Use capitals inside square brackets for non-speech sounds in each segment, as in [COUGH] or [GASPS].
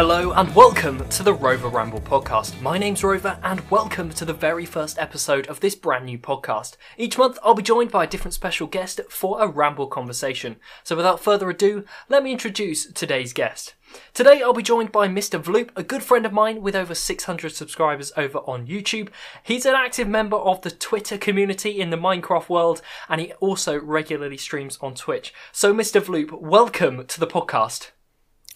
Hello and welcome to the Rover Ramble podcast. My name's Rover and welcome to the very first episode of this brand new podcast. Each month I'll be joined by a different special guest for a ramble conversation. So without further ado, let me introduce today's guest. Today I'll be joined by Mr. Vloop, a good friend of mine with over 600 subscribers over on YouTube. He's an active member of the Twitter community in the Minecraft world and he also regularly streams on Twitch. So Mr. Vloop, welcome to the podcast.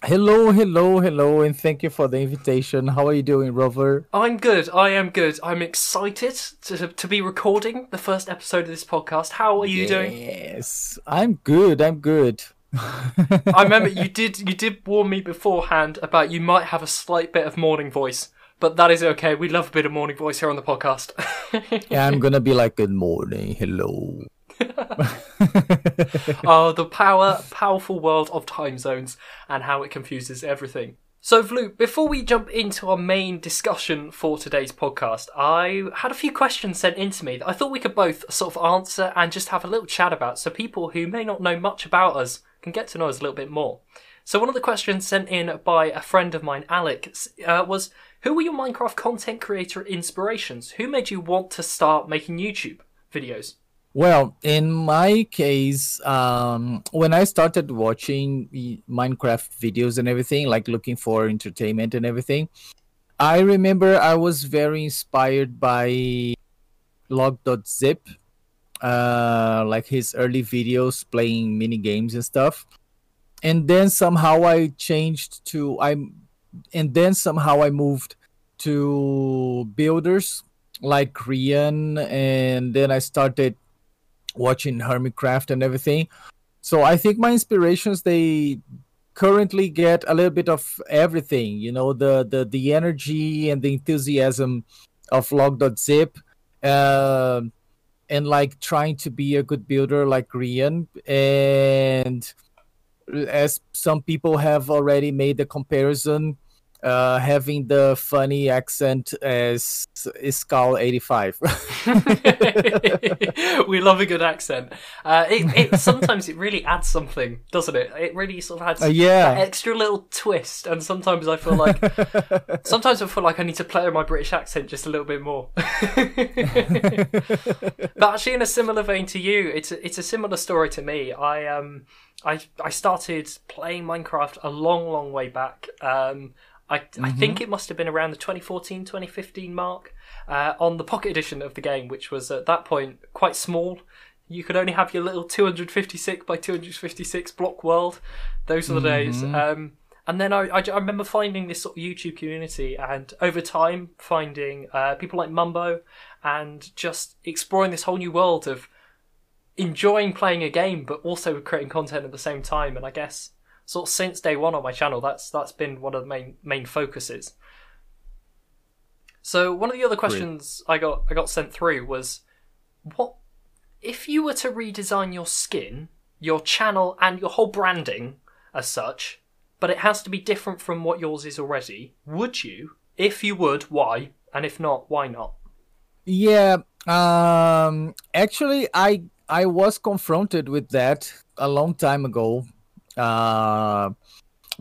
Hello, hello, hello, and thank you for the invitation. How are you doing, Rover? I'm good. I am good. I'm excited to, to be recording the first episode of this podcast. How are you yes, doing? Yes, I'm good. I'm good. I remember [LAUGHS] you did you did warn me beforehand about you might have a slight bit of morning voice, but that is okay. We love a bit of morning voice here on the podcast. [LAUGHS] yeah, I'm gonna be like, good morning, hello. [LAUGHS] oh, the power, powerful world of time zones and how it confuses everything. So, Vloop, before we jump into our main discussion for today's podcast, I had a few questions sent in to me that I thought we could both sort of answer and just have a little chat about so people who may not know much about us can get to know us a little bit more. So, one of the questions sent in by a friend of mine, Alex, uh, was Who were your Minecraft content creator inspirations? Who made you want to start making YouTube videos? Well, in my case, um, when I started watching Minecraft videos and everything, like looking for entertainment and everything, I remember I was very inspired by log.zip, uh, like his early videos playing mini games and stuff. And then somehow I changed to I, and then somehow I moved to builders like Grian, and then I started watching Hermitcraft and everything. So I think my inspirations they currently get a little bit of everything. You know, the the the energy and the enthusiasm of log.zip. Uh, and like trying to be a good builder like Grian and as some people have already made the comparison uh, having the funny accent as Skull 85. [LAUGHS] we love a good accent. Uh, it, it sometimes it really adds something, doesn't it? It really sort of adds uh, yeah. extra little twist. And sometimes I feel like [LAUGHS] sometimes I feel like I need to play my British accent just a little bit more. [LAUGHS] but actually, in a similar vein to you, it's a, it's a similar story to me. I um I I started playing Minecraft a long, long way back. Um, I, mm-hmm. I think it must have been around the 2014 2015 mark uh, on the pocket edition of the game, which was at that point quite small. You could only have your little 256 by 256 block world. Those are the mm-hmm. days. Um, and then I, I, I, remember finding this sort of YouTube community, and over time finding uh, people like Mumbo, and just exploring this whole new world of enjoying playing a game, but also creating content at the same time. And I guess sort of since day one on my channel, that's that's been one of the main main focuses. So one of the other questions Great. I got I got sent through was, what if you were to redesign your skin, your channel, and your whole branding as such, but it has to be different from what yours is already? Would you? If you would, why? And if not, why not? Yeah, um, actually, I I was confronted with that a long time ago uh,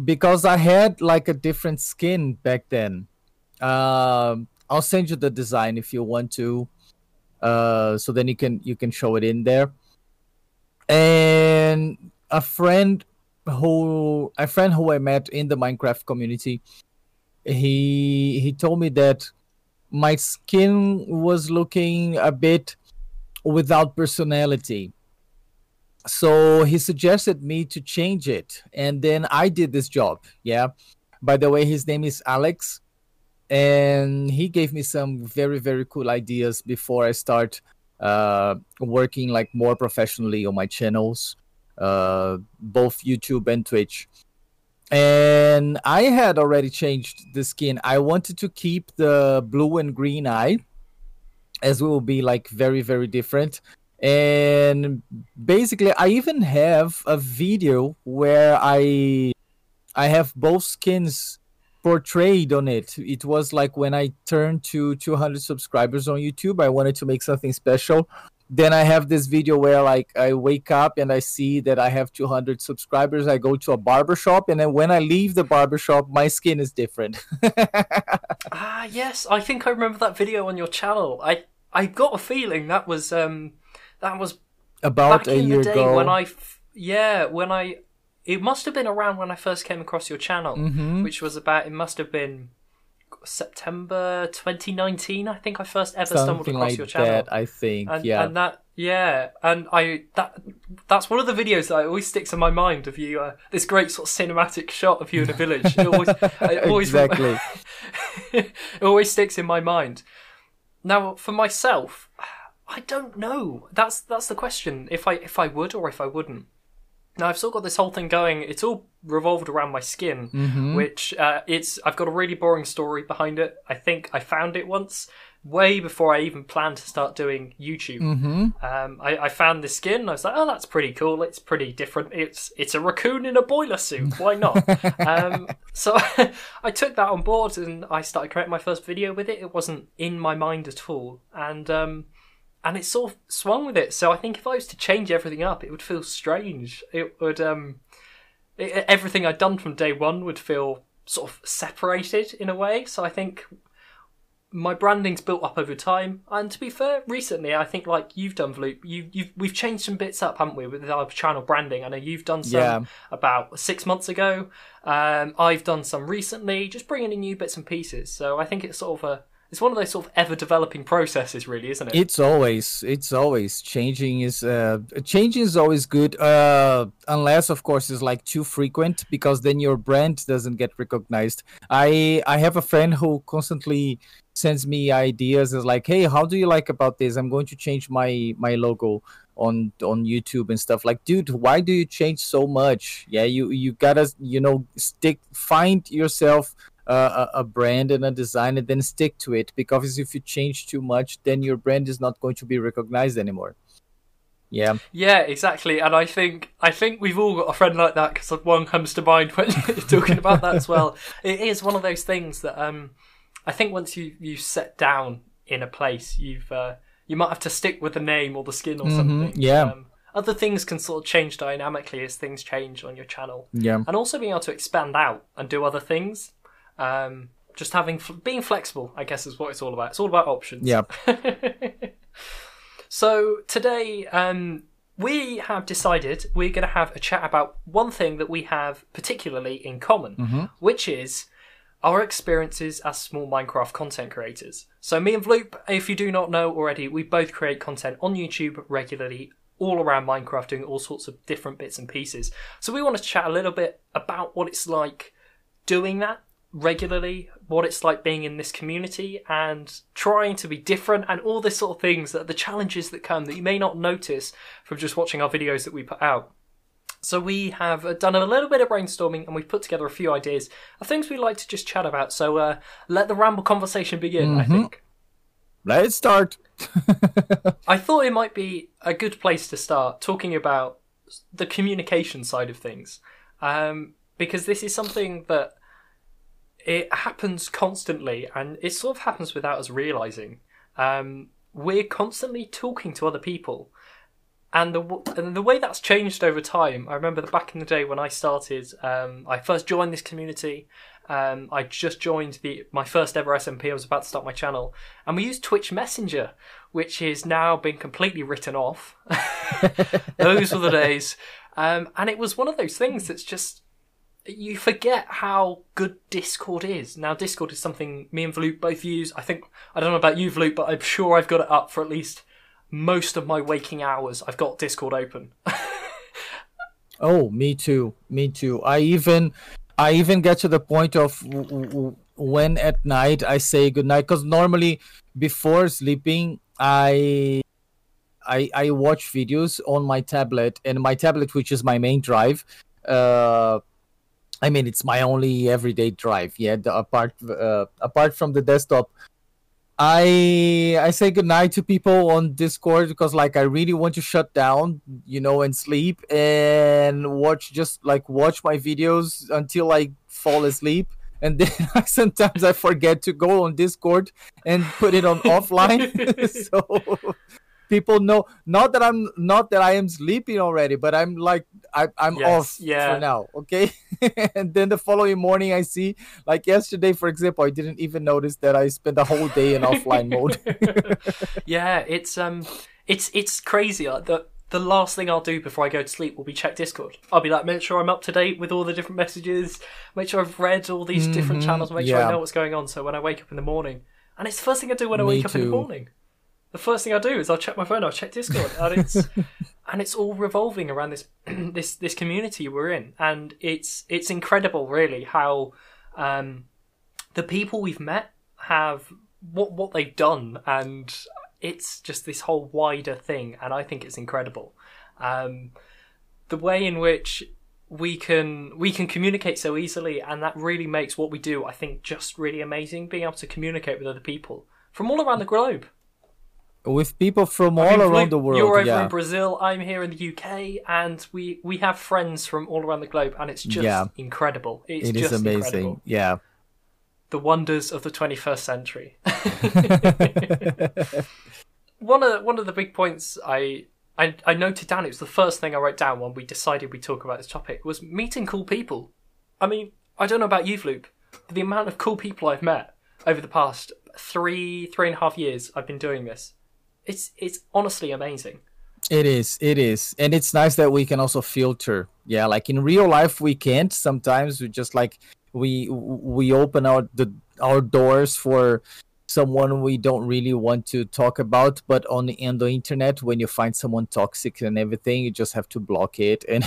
because I had like a different skin back then. Uh, I'll send you the design if you want to, uh, so then you can you can show it in there. And a friend who a friend who I met in the Minecraft community, he he told me that my skin was looking a bit without personality so he suggested me to change it and then i did this job yeah. By the way his name is alex and he gave me some very very cool ideas before i start uh, working like more professionally on my channels uh, both youtube and twitch. And i had already changed the skin. I wanted to keep the blue and green eye as we will be like very very different and basically i even have a video where i i have both skins portrayed on it it was like when i turned to 200 subscribers on youtube i wanted to make something special then I have this video where like I wake up and I see that I have 200 subscribers. I go to a barber shop, and then when I leave the barber shop, my skin is different. [LAUGHS] ah, yes, I think I remember that video on your channel. I I got a feeling that was um that was about a year ago when I f- yeah when I it must have been around when I first came across your channel, Mhm. which was about it must have been September 2019. I think I first ever stumbled across like your channel. that. I think and, yeah. and that yeah and i that that's one of the videos that always sticks in my mind of you uh, this great sort of cinematic shot of you in a village it always, [LAUGHS] it always Exactly. [LAUGHS] it always sticks in my mind now for myself i don't know that's that's the question if i if i would or if i wouldn't now i've still got this whole thing going it's all revolved around my skin Mhm. which uh, it's I've got a really boring story behind it. I think I found it once, way before I even planned to start doing YouTube. Mhm. Um, I, I found this skin. I was like, oh, that's pretty cool. It's pretty different. It's it's a raccoon in a boiler suit. Why not? [LAUGHS] um, so [LAUGHS] I took that on board and I started creating my first video with it. It wasn't in my mind at all, and um, and it sort of swung with it. So I think if I was to change everything up, it would feel strange. It would um, it, everything I'd done from day one would feel sort of separated in a way. So I think my branding's built up over time. And to be fair, recently I think like you've done Vloop, you you've we've changed some bits up, haven't we, with our channel branding? I know you've done some Yeah. about six months ago. Um, I've done some recently, just bringing in new bits and pieces. So I think it's sort of a it's one of those sort of ever developing processes, really, isn't it? It's always, it's always changing. Is uh, changing is always good, uh, unless of course it's like too frequent because then your brand doesn't get recognized. I I have a friend who constantly sends me ideas. Is like, hey, how do you like about this? I'm going to change my my logo on on YouTube and stuff. Like, dude, why do you change so much? Yeah, you you gotta you know stick find yourself uh, a, a brand and a design and then stick to it because if you change too much then your brand is not going to be recognized anymore yeah Yeah, exactly. And I think I think we've all got a friend like that because one comes to mind when [LAUGHS] you're talking about that as well. [LAUGHS] It is one of those things that um, I think once you you set down in a place, you've uh, you might have to stick with the name or the skin or something. yeah. Um, other things can sort of change dynamically as things change on your channel, yeah and also being able to expand out and do other things. Um, just having being flexible, I guess, is what it's all about. It's all about options. yeah [LAUGHS] So today, um, we have decided we're going to have a chat about one thing that we have particularly in common, which is our experiences as small Minecraft content creators. So me and Vloop, if you do not know already, we both create content on YouTube regularly all around Minecraft doing all sorts of different bits and pieces. So we want to chat a little bit about what it's like doing that regularly, what it's like being in this community and trying to be different and all this sort of things that are the challenges that come that you may not notice from just watching our videos that we put out. So we have uh, done a little bit of brainstorming and we've put together a few ideas of things we like to just chat about. So uh, let the ramble conversation begin, I think. let's start [LAUGHS] I thought it might be a good place to start talking about the communication side of things, um, because this is something that it happens constantly, and it sort of happens without us realizing. Um, we're constantly talking to other people, and the and the way that's changed over time. I remember that back in the day when I started, um, I first joined this community. Um, I just joined the my first ever SMP. I was about to start my channel, and we used Twitch Messenger, which is now been completely written off. [LAUGHS] those were the days, um, and it was one of those things that's just you forget how good Discord is. Now, Discord is something me and Vloop both use. I think I don't know about you, Vloop, but I'm sure I've got it up for at least most of my waking hours. I've got Discord open. [LAUGHS] oh me too me too i even i even get to the point of w- w- when at night i say goodnight because normally before sleeping i I, I watch videos on my tablet and my tablet which is my main drive uh i mean it's my only everyday drive. Yeah the, apart uh, apart from the desktop i i say goodnight to people on discord because like i really want to shut down you know and sleep and watch just like watch my videos until i fall asleep. And [LAUGHS] then sometimes i forget to go on discord and put it on [LAUGHS] offline. [LAUGHS] So people know not that i'm not that i am sleeping already but i'm like I, i'm Yes, off yeah. for now okay [LAUGHS] and then the following morning i see like yesterday for example i didn't even notice that i spent the whole day in [LAUGHS] offline mode [LAUGHS] yeah, it's um, it's it's crazy. Like the the last thing I'll do before I go to sleep will be check Discord. I'll be like, make sure I'm up to date with all the different messages, make sure I've read all these different Mhm, channels, make sure I know what's going on. So when I wake up in the morning, and it's the first thing I do when I Me wake up in the morning. The first thing I do is I'll check my phone, I'll check Discord, and it's [LAUGHS] and it's all revolving around this [CLEARS THROAT] this this community we're in, and it's it's incredible, really, how um, the people we've met have what what they've done, and it's just this whole wider thing, and I think it's incredible. Um, the way in which we can we can communicate so easily, and that really makes what we do, I think, just really amazing. Being able to communicate with other people from all around the globe. With people from I all mean, around Vloop, the world You're over yeah in Brazil. I'm here in the UK, and we we have friends from all around the globe, and it's just Yeah. incredible. It's it is just amazing incredible. yeah The wonders of the 21st century. [LAUGHS] [LAUGHS] one of one of the big points I, I I noted down. It was the first thing I wrote down when we decided we'd talk about this topic was meeting cool people. I mean, I don't know about you, Vloop, but the amount of cool people I've met over the past three three and a half years I've been doing this. It's it's honestly amazing. It is, it is, and it's nice that we can also filter. Yeah, like in real life, we can't. Sometimes we just like we we open our the our doors for someone we don't really want to talk about. But on the on the internet, when you find someone toxic and everything, you just have to block it. And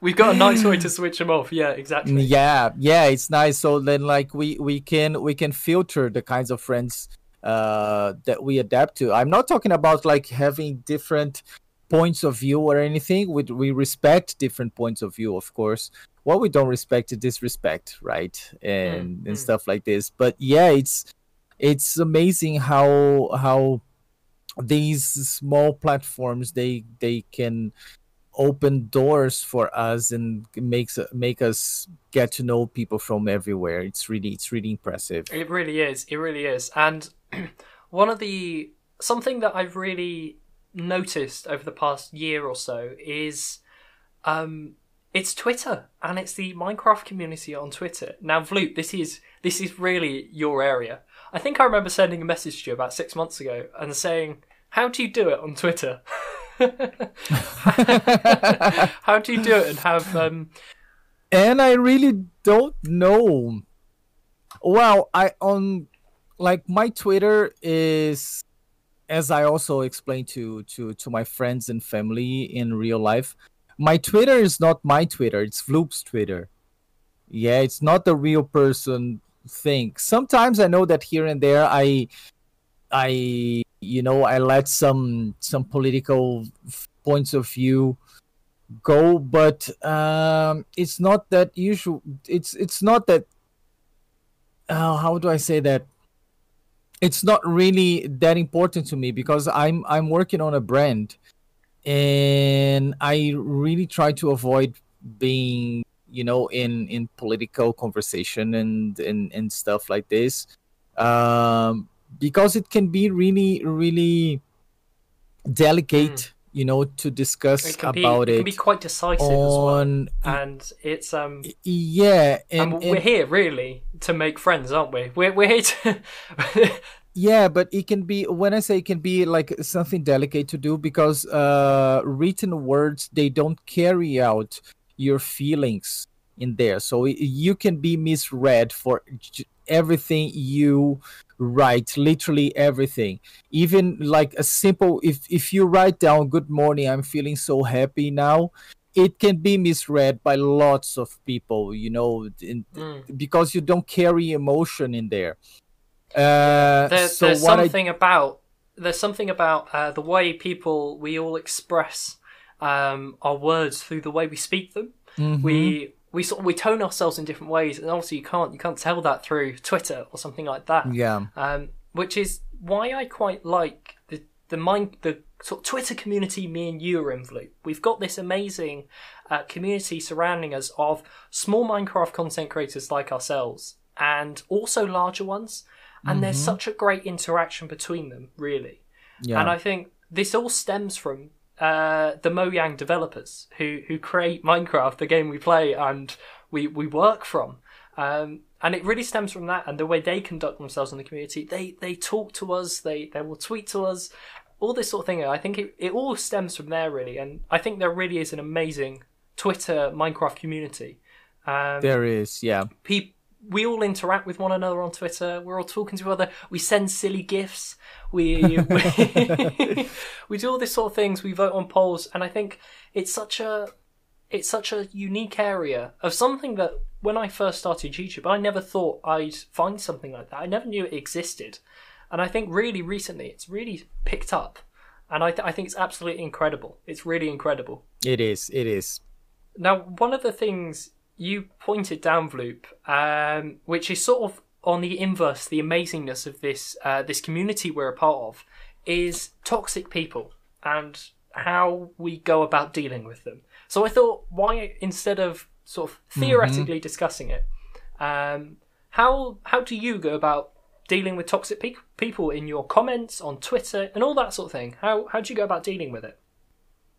We've got a nice way to [LAUGHS] switch them off. Yeah, exactly. yeah, yeah, it's nice. So then, like we we can we can filter the kinds of friends uh that we adapt to. I'm not talking about like having different points of view or anything. We, we respect different points of view of course. What we don't respect is disrespect right? And Mm, and stuff like this. But yeah it's it's amazing how how these small platforms they they can open doors for us and makes make us get to know people from everywhere it's really it's really impressive It really is. It really is. And [CLEARS THROAT] one of the something that I've really noticed over the past year or so is um it's Twitter and it's the Minecraft community on Twitter. Now, Vloop, this is this is really your area. I think I remember sending a message to you about six months ago and saying, "How do you do it on Twitter? [LAUGHS] [LAUGHS] How do you do it and have um, and I really don't know. Well, I on like my Twitter is as I also explained to to to my friends and family in real life. My Twitter is not my Twitter; it's Vloop's Twitter. Yeah, it's not the real person thing. Sometimes I know that here and there I I you know I let some some political points of view go but um it's not that usual it's it's not that uh, how do i say that? It's not really that important to me because i'm i'm working on a brand and i really try to avoid being you know in in political conversation and and, and stuff like this. Um because it can be really really delicate you know to discuss it can be about it it, can be quite decisive as well, and it's um yeah and, and, we're and here really to make friends, aren't we? We're we're here to. [LAUGHS] yeah but it can be when i say it can be like something delicate to do because uh written words they don't carry out your feelings in there so you can be misread for everything you write literally everything even like a simple if if you write down good morning i'm feeling so happy now it can be misread by lots of people you know in, Mm. because you don't carry emotion in there uh There, so there's what I something about there's something about uh, the way people we all express um, our words through the way we speak them. Mhm. We we sort of, we tone ourselves in different ways, and obviously you can't you can't tell that through Twitter or something like that. yeah um, which is why I quite like the the mind the sort of Twitter community me and you are in Vloop. We've got this amazing uh, community surrounding us of small Minecraft content creators like ourselves, and also larger ones. And there's such a great interaction between them, really. Yeah. And I think this all stems from uh, the Mojang developers who who create Minecraft, the game we play and we we work from. Um, and it really stems from that and the way they conduct themselves in the community. They they talk to us, they they will tweet to us, all this sort of thing. I think it, it all stems from there really, and I think there really is an amazing Twitter Minecraft community. Um, there is, yeah. Pe- we all interact with one another on Twitter. We're all talking to each other. We send silly gifs. We we, [LAUGHS] we do all this sort of things. We vote on polls, and I think it's such a it's such a unique area of something that when I first started YouTube, I never thought I'd find something like that. I never knew it existed, and I think really recently it's really picked up, and I th- I think it's absolutely incredible. It's really incredible. It is. It is. Now, one of the things you pointed down, Vloop, um, which is sort of on the inverse, the amazingness of this uh, this community we're a part of, is toxic people and how we go about dealing with them. So I thought, why instead of sort of theoretically mm-hmm. discussing it, um, how how do you go about dealing with toxic pe- people in your comments on Twitter and all that sort of thing? How how do you go about dealing with it?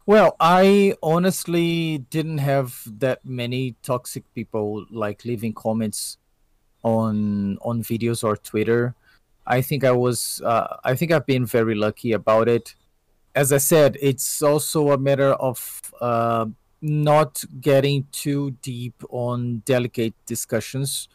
Well, I honestly didn't have that many toxic people like leaving comments on on videos or Twitter. I think I was uh, I think I've been very lucky about it. As I said, it's also a matter of uh, not getting too deep on delicate discussions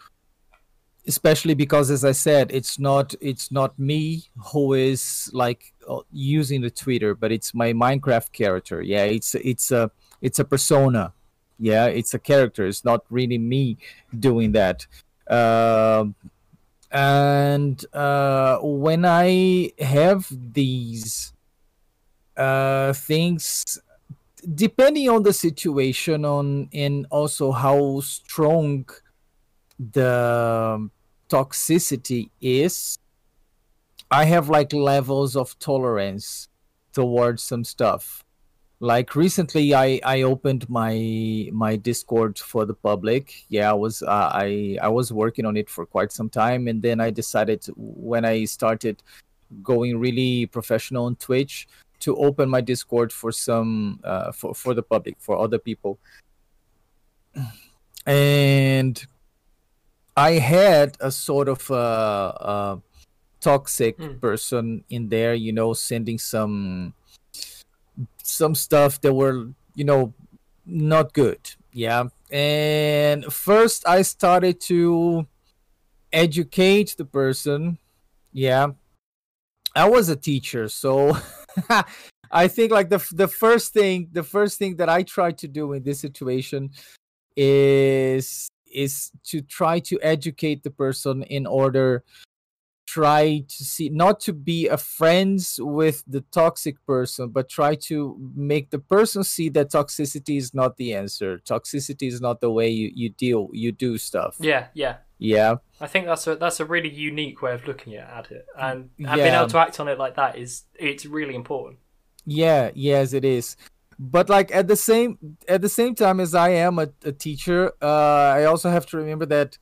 especially because as i said it's not it's not me who is like using the twitter but it's my minecraft character. Yeah it's it's a it's a persona. Yeah it's a character. It's not really me doing that. Uh, and uh, when i have these uh, things depending on the situation on and also how strong the toxicity is i have like levels of tolerance towards some stuff. Like recently i i opened my my discord for the public. Yeah i was uh, i i was working on it for quite some time and then i decided when i started going really professional on twitch to open my Discord for some uh, for for the public for other people, and I had a sort of uh, uh, toxic mm. person in there, you know, sending some some stuff that were you know not good. Yeah, and first I started to educate the person. Yeah, I was a teacher, so [LAUGHS] I think like the the first thing the first thing that I try to do in this situation is is to try to educate the person in order try to see not to be a friends with the toxic person but try to make the person see that toxicity is not the answer. Toxicity is not the way you, you deal you do stuff. Yeah yeah. Yeah. I think that's a that's a really unique way of looking at it. And, and yeah. being able to act on it like that is it's really important. Yeah yes it is. But like at the same at the same time as i am a, a teacher uh i also have to remember that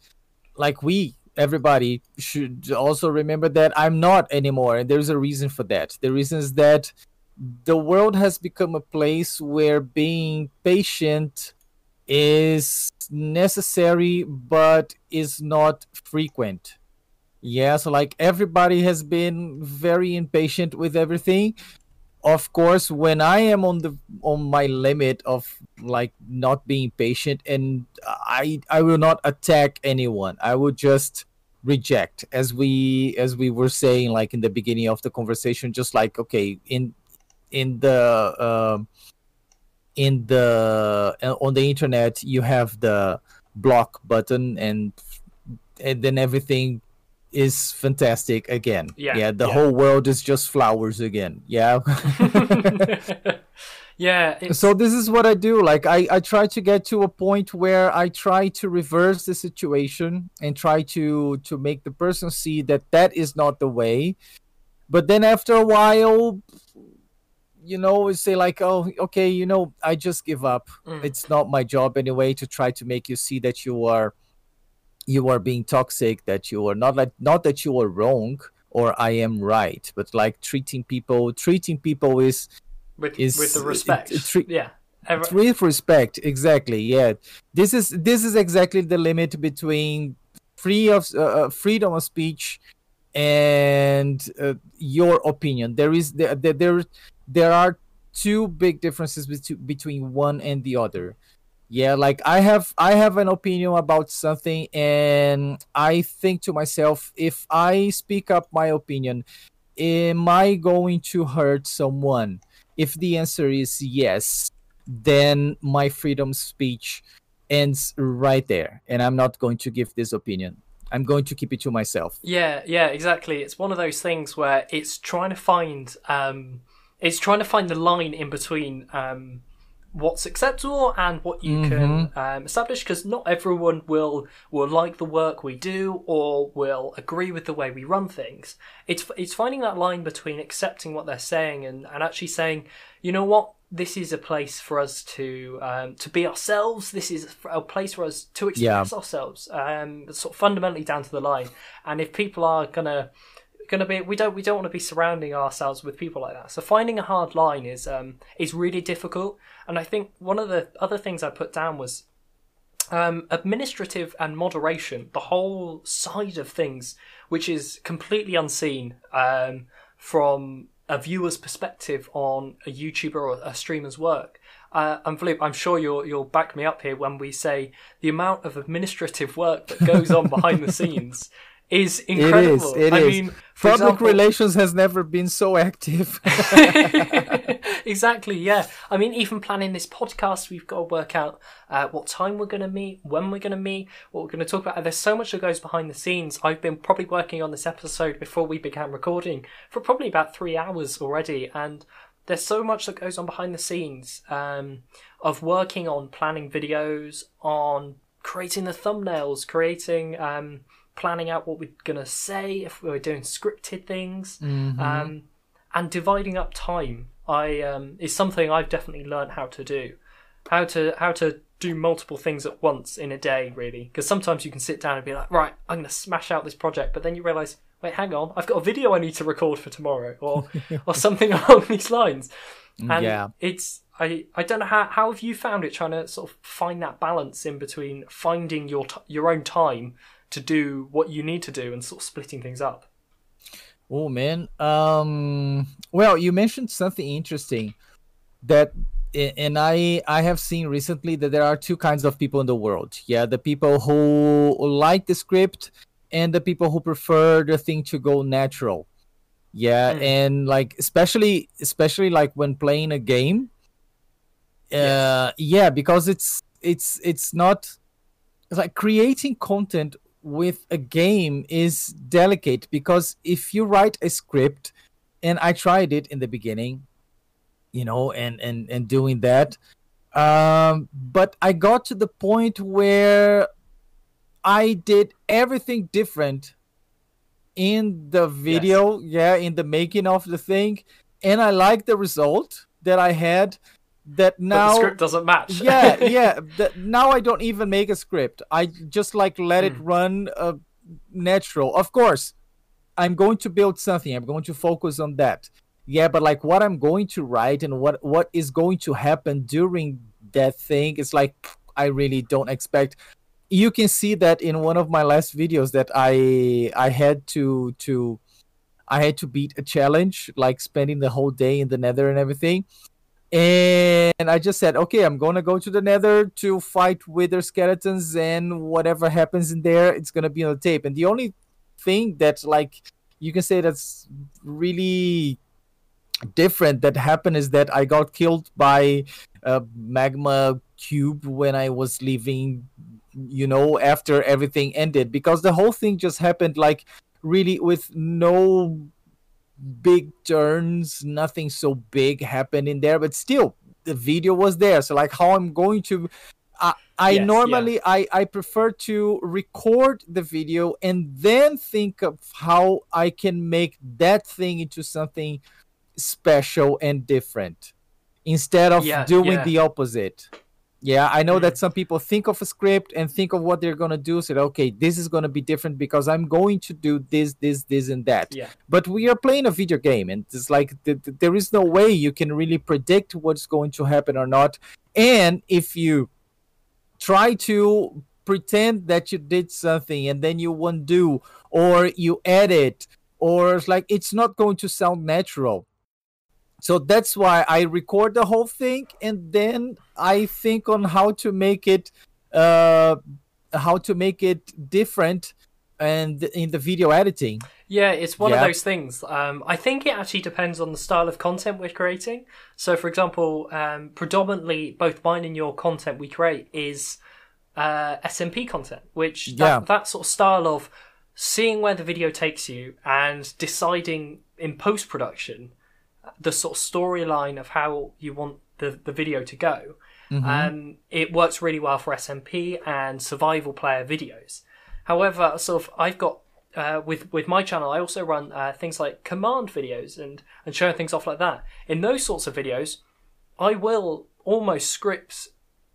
like we everybody should also remember that i'm not anymore and there's a reason for that. The reason is that the world has become a place where being patient is necessary but is not frequent. Yeah so like everybody has been very impatient with everything of course when i am on the on my limit of like not being patient and i i will not attack anyone. I will just reject as we as we were saying like in the beginning of the conversation just like okay in in the uh, in the uh, on the internet you have the block button and and then everything is fantastic again. Yeah, yeah the yeah. whole world is just flowers again. Yeah. [LAUGHS] [LAUGHS] yeah. It's... So this is what I do. Like I, I try to get to a point where I try to reverse the situation and try to to make the person see that that is not the way. But then after a while, you know, we say like, oh, okay, you know, I just give up. Mm. It's not my job anyway to try to make you see that you are you are being toxic that you are not like not that you are wrong or I am right. But like treating people, treating people is with is with the respect. it- treat- yeah. Ever- with respect exactly yeah this is this is exactly the limit between free of uh, uh, freedom of speech and uh, your opinion there is there, there there there are two big differences between between one and the other yeah like i have i have an opinion about something and i think to myself if i speak up my opinion am i going to hurt someone? If the answer is yes then my freedom of speech ends right there and i'm not going to give this opinion. I'm going to keep it to myself. Yeah, yeah, exactly. It's one of those things where it's trying to find um it's trying to find the line in between um what's acceptable and what you can um, establish because not everyone will will like the work we do or will agree with the way we run things. It's it's finding that line between accepting what they're saying and, and actually saying you know what? This is a place for us to um, to be ourselves. This is a place for us to express ourselves. Um, sort of fundamentally down to the line. And if people are gonna gonna be we don't we don't want to be surrounding ourselves with people like that. So finding a hard line is um is really difficult and i think one of the other things i put down was um administrative and moderation the whole side of things which is completely unseen um from a viewer's perspective on a youtuber or a streamer's work. Uh, and Vloop, I'm sure you'll you'll back me up here when we say the amount of administrative work that goes on behind the [LAUGHS] scenes is incredible. it is it I is. mean, public example- relations has never been so active [LAUGHS] [LAUGHS] exactly, yeah. I mean, even planning this podcast, we've got to work out uh, what time we're going to meet, when we're going to meet, what we're going to talk about. There's so much that goes behind the scenes. I've been probably working on this episode before we began recording for probably about three hours already, and there's so much that goes on behind the scenes um, of working on planning videos, on creating the thumbnails, creating. Um, planning out what we're going to say if we're doing scripted things um, and dividing up time. I um, is something i've definitely learned how to do. How to how to do multiple things at once in a day really. Because sometimes you can sit down and be like right i'm going to smash out this project but then you realize wait hang on. I've got a video i need to record for tomorrow or [LAUGHS] or something along these lines. And Yeah. it's I, I don't know how how have you found it trying to sort of find that balance in between finding your t- your own time to do what you need to do and sort of splitting things up Oh man. Um well, you mentioned something interesting that and I I have seen recently that there are two kinds of people in the world. Yeah, the people who like the script and the people who prefer the thing to go natural. Yeah, Mm. and like especially especially like when playing a game. Uh yeah, because it's it's it's not it's like creating content with a game is delicate because if you write a script and i tried it in the beginning you know and and and doing that um but i got to the point where i did everything different in the video yeah in the making of the thing and i like the result that i had that but now the script doesn't match. Yeah [LAUGHS] yeah that now i don't even make a script. I just like let it Hmm. run uh, natural. Of course i'm going to build something. I'm going to focus on that. Yeah but like what i'm going to write and what what is going to happen during that thing is like i really don't expect. You can see that in one of my last videos that i i had to to i had to beat a challenge like spending the whole day in the nether and everything and I just said, okay, I'm gonna go to the Nether to fight wither skeletons, and whatever happens in there, it's gonna be on the tape. And the only thing that, like, you can say that's really different that happened is that I got killed by a magma cube when I was leaving, you know, after everything ended, because the whole thing just happened like really with no big turns nothing so big happened in there but still the video was there so like how i'm going to i, I Yes, yeah. normally I, I prefer to record the video and then think of how i can make that thing into something special and different instead of Yeah, doing yeah. the opposite Yeah, I know Mm. that some people think of a script and think of what they're gonna do. Said, okay, this is gonna be different because I'm going to do this, this, this, and that. Yeah. But we are playing a video game, and it's like th- th- there is no way you can really predict what's going to happen or not. And if you try to pretend that you did something and then you undo or you edit, or it's like it's not going to sound natural so that's why i record the whole thing and then i think on how to make it uh how to make it different and in the video editing Yeah, it's one of those things. Um, I think it actually depends on the style of content we're creating. So, for example, um, predominantly both mine and your content we create is uh, SMP content, which that, Yeah. that sort of style of seeing where the video takes you and deciding in post production the sort of storyline of how you want the, the video to go. Um, it works really well for SMP and survival player videos. However, sort of, I've got uh, with with my channel, I also run uh, things like command videos and and showing things off like that. In those sorts of videos, I will almost script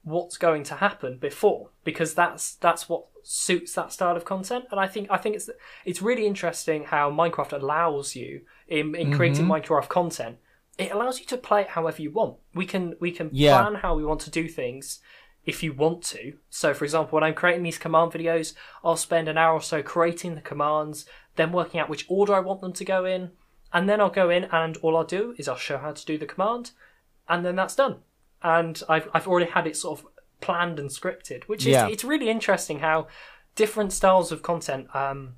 what's going to happen before because that's that's what suits that style of content. And I think I think it's it's really interesting how Minecraft allows you in in creating Minecraft content. It allows you to play it however you want. We can we can Yeah. plan how we want to do things if you want to. So, for example, when I'm creating these command videos, I'll spend an hour or so creating the commands, then working out which order I want them to go in, and then I'll go in and all I'll do is I'll show how to do the command, and then that's done. And I've I've already had it sort of planned and scripted, which is Yeah. it's really interesting how different styles of content um,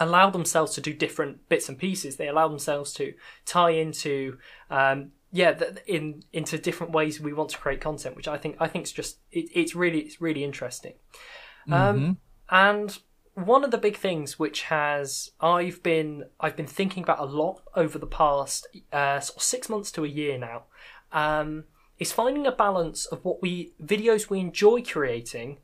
allow themselves to do different bits and pieces. They allow themselves to tie into um, yeah in into different ways we want to create content, which I think I think is just it, it's really it's really interesting. Um, and one of the big things which has I've been I've been thinking about a lot over the past uh, sort of six months to a year now um, is finding a balance of what we videos we enjoy creating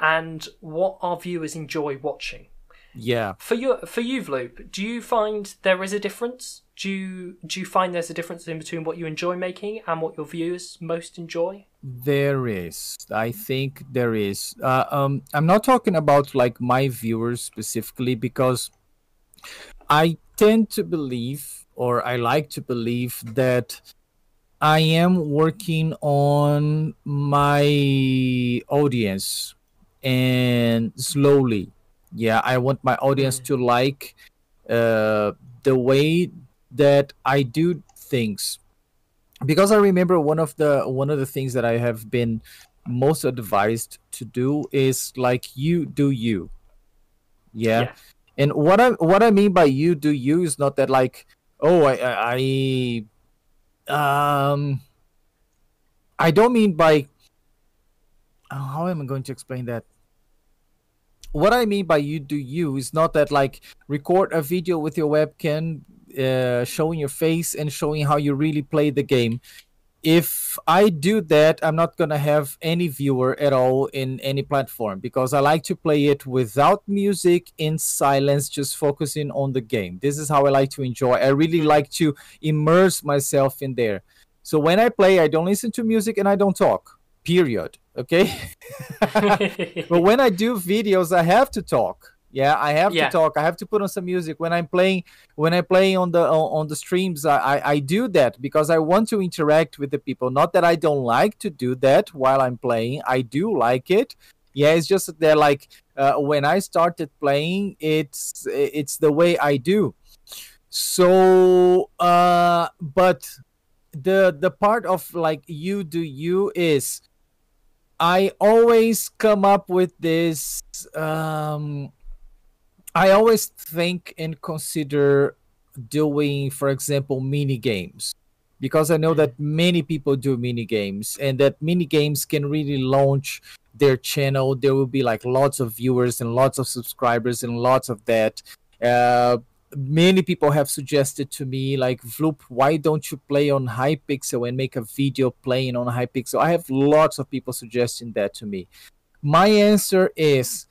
and what our viewers enjoy watching. Yeah For you, for you, Vloop, do you find there is a difference? Do you do you find there's a difference in between what you enjoy making and what your viewers most enjoy? There is. I think there is. Uh, um, I'm not talking about like my viewers specifically because I tend to believe, or I like to believe, that I am working on my audience and slowly. Yeah, I want my audience to like uh, the way that I do things because I remember one of the one of the things that I have been most advised to do is like you do you. Yeah. Yeah. And what I what I mean by you do you is not that like oh I I, I um I don't mean by oh, how am I going to explain that? What I mean by you do you is not that like record a video with your webcam uh, showing your face and showing how you really play the game. If I do that, I'm not gonna have any viewer at all in any platform because I like to play it without music in silence, just focusing on the game. This is how I like to enjoy. I really like to immerse myself in there. So when I play, I don't listen to music and I don't talk. Period. Okay. [LAUGHS] but when I do videos, I have to talk. Yeah, I have Yeah. to talk. I have to put on some music when I'm playing. When I play on the on, the streams, I, I I do that because I want to interact with the people. Not that I don't like to do that while I'm playing. I do like it. Yeah, it's just that like uh, when I started playing, it's it's the way I do. So, uh, but the the part of like you do you is I always come up with this. Um, I always think and consider doing, for example, mini games because I know that many people do mini games and that mini games can really launch their channel. There will be like lots of viewers and lots of subscribers and lots of that. Uh, many people have suggested to me like Vloop, why don't you play on Hypixel and make a video playing on Hypixel? I have lots of people suggesting that to me. My answer is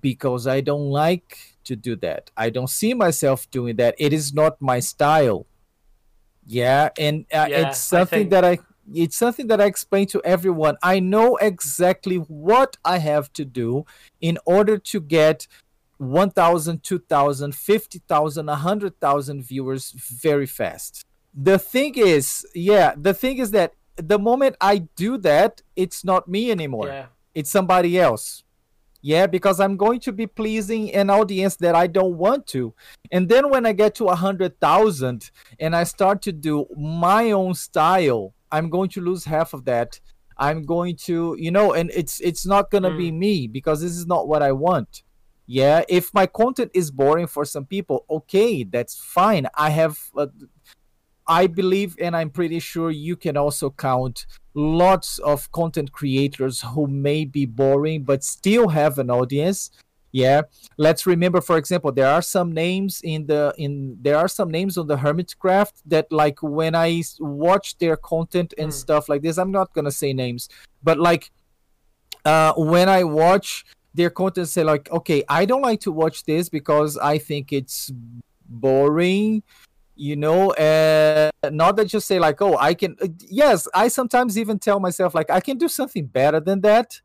because I don't like to do that. I don't see myself doing that. It is not my style. Yeah, and uh, Yeah, it's I something think- that I it's something that I explain to everyone. I know exactly what I have to do in order to get 1,000, 2,000, 50,000, 100,000 viewers very fast. The thing is, yeah, the thing is that the moment I do that, it's not me anymore. Yeah. It's somebody else. Yeah, because I'm going to be pleasing an audience that I don't want to. And then when I get to a hundred thousand and I start to do my own style, I'm going to lose half of that. I'm going to, you know, and it's it's not gonna Mm. be me because this is not what I want. Yeah, if my content is boring for some people, okay, that's fine. I have, uh, I believe, and I'm pretty sure you can also count lots of content creators who may be boring but still have an audience. Yeah, let's remember, for example, there are some names in the in there are some names on the Hermitcraft that like when i watch their content and Mm. stuff like this, I'm not gonna say names, but like uh when I watch their content say like okay i don't like to watch this because i think it's boring you know uh not that just say like oh i can uh, yes i sometimes even tell myself like i can do something better than that